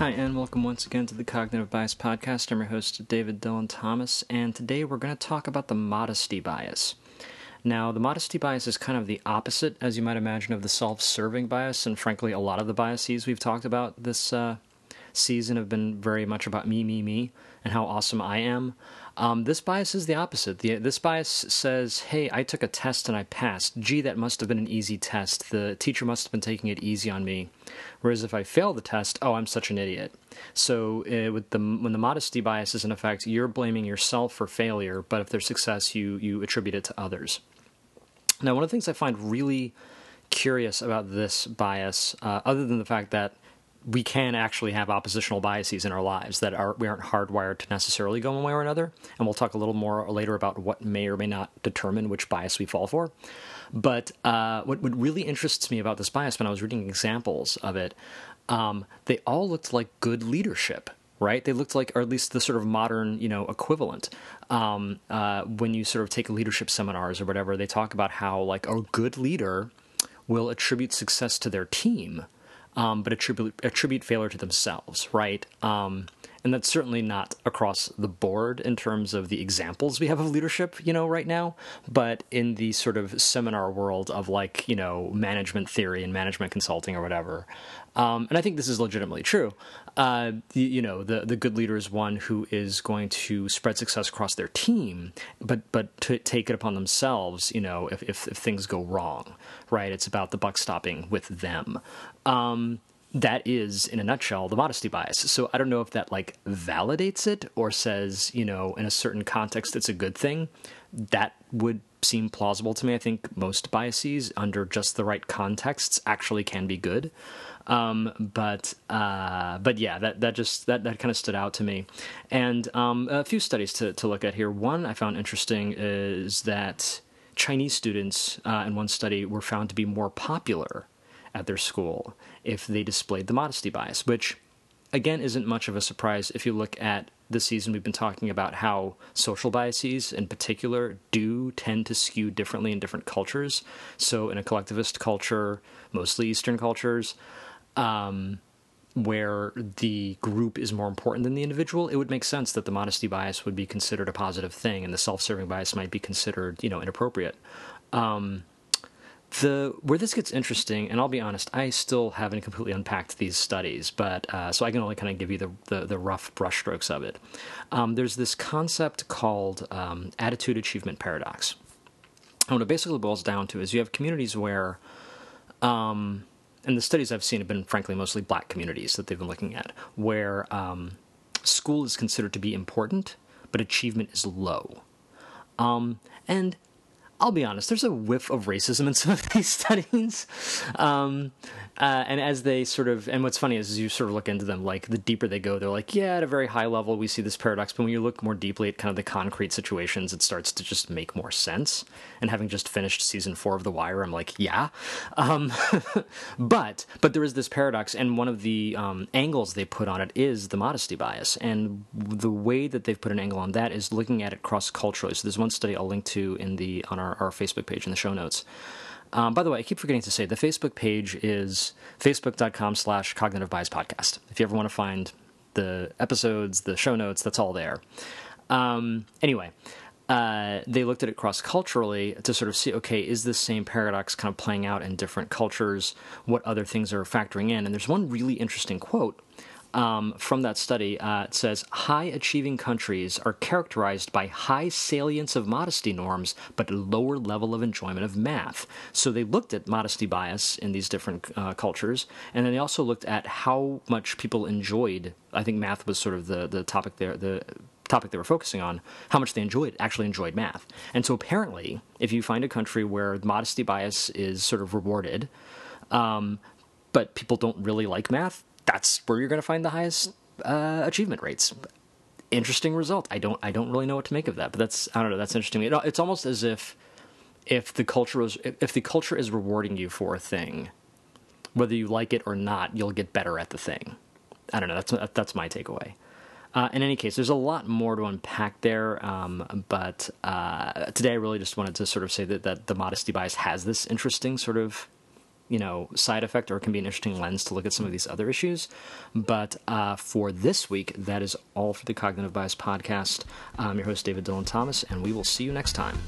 Hi, and welcome once again to the Cognitive Bias Podcast. I'm your host, David Dylan Thomas, and today we're going to talk about the modesty bias. Now, the modesty bias is kind of the opposite, as you might imagine, of the self serving bias, and frankly, a lot of the biases we've talked about this uh, season have been very much about me, me, me, and how awesome I am. Um, this bias is the opposite. The, this bias says, hey, I took a test and I passed. Gee, that must have been an easy test. The teacher must have been taking it easy on me. Whereas if I fail the test, oh, I'm such an idiot. So uh, with the when the modesty bias is in effect, you're blaming yourself for failure, but if there's success, you you attribute it to others. Now, one of the things I find really curious about this bias, uh, other than the fact that we can actually have oppositional biases in our lives that are we aren't hardwired to necessarily go one way or another, and we'll talk a little more later about what may or may not determine which bias we fall for. But uh, what what really interests me about this bias when I was reading examples of it, um, they all looked like good leadership right? They looked like, or at least the sort of modern, you know, equivalent. Um, uh, when you sort of take leadership seminars or whatever, they talk about how like a good leader will attribute success to their team, um, but attribute attribute failure to themselves, right? Um, and that's certainly not across the board in terms of the examples we have of leadership, you know, right now. But in the sort of seminar world of like, you know, management theory and management consulting or whatever, um, and I think this is legitimately true. Uh, you know, the the good leader is one who is going to spread success across their team, but but to take it upon themselves, you know, if if, if things go wrong, right? It's about the buck stopping with them. Um, that is in a nutshell the modesty bias. So i don't know if that like validates it or says you know in a certain context it's a good thing. That would seem plausible to me. I think most biases under just the right contexts actually can be good. Um, but uh, but yeah that that just that that kind of stood out to me. And um, a few studies to, to look at here. One i found interesting is that chinese students uh, in one study were found to be more popular at their school if they displayed the modesty bias, which again isn't much of a surprise if you look at this season we've been talking about how social biases in particular do tend to skew differently in different cultures. So in a collectivist culture mostly eastern cultures um, where the group is more important than the individual it would make sense that the modesty bias would be considered a positive thing and the self-serving bias might be considered you know inappropriate. Um, the where this gets interesting, and I'll be honest, I still haven't completely unpacked these studies, but uh, so I can only kind of give you the the, the rough brushstrokes of it. Um, there's this concept called um, attitude achievement paradox. And what it basically boils down to is you have communities where, um, and the studies I've seen have been frankly mostly black communities that they've been looking at, where um, school is considered to be important, but achievement is low. Um, and I'll be honest, there's a whiff of racism in some of these studies. Um, uh, and as they sort of, and what's funny is, you sort of look into them, like the deeper they go, they're like, yeah, at a very high level, we see this paradox. But when you look more deeply at kind of the concrete situations, it starts to just make more sense. And having just finished season four of The Wire, I'm like, yeah. Um, but but there is this paradox, and one of the um, angles they put on it is the modesty bias. And the way that they've put an angle on that is looking at it cross culturally. So there's one study I'll link to in the on our, our Facebook page in the show notes. Um, by the way, I keep forgetting to say the Facebook page is facebook.com slash cognitive bias podcast. If you ever want to find the episodes, the show notes, that's all there. Um, anyway, uh, they looked at it cross culturally to sort of see okay, is this same paradox kind of playing out in different cultures? What other things are factoring in? And there's one really interesting quote um, from that study. Uh, it says high achieving countries are characterized by high salience of modesty norms, but a lower level of enjoyment of math. So they looked at modesty bias in these different uh, cultures, and then they also looked at how much people enjoyed. I think math was sort of the the topic there. The topic they were focusing on, how much they enjoyed actually enjoyed math. And so apparently, if you find a country where modesty bias is sort of rewarded, um, but people don't really like math, that's where you're going to find the highest uh, achievement rates. Interesting result. I don't I don't really know what to make of that, but that's I don't know. That's interesting. It, it's almost as if if the culture is if the culture is rewarding you for a thing, whether you like it or not, you'll get better at the thing. I don't know. That's that's my takeaway. Uh, in any case, there's a lot more to unpack there, um, but uh, today I really just wanted to sort of say that, that the modesty bias has this interesting sort of you know side effect or it can be an interesting lens to look at some of these other issues. But uh, for this week, that is all for the Cognitive Bias podcast. I'm your host David Dylan Thomas, and we will see you next time.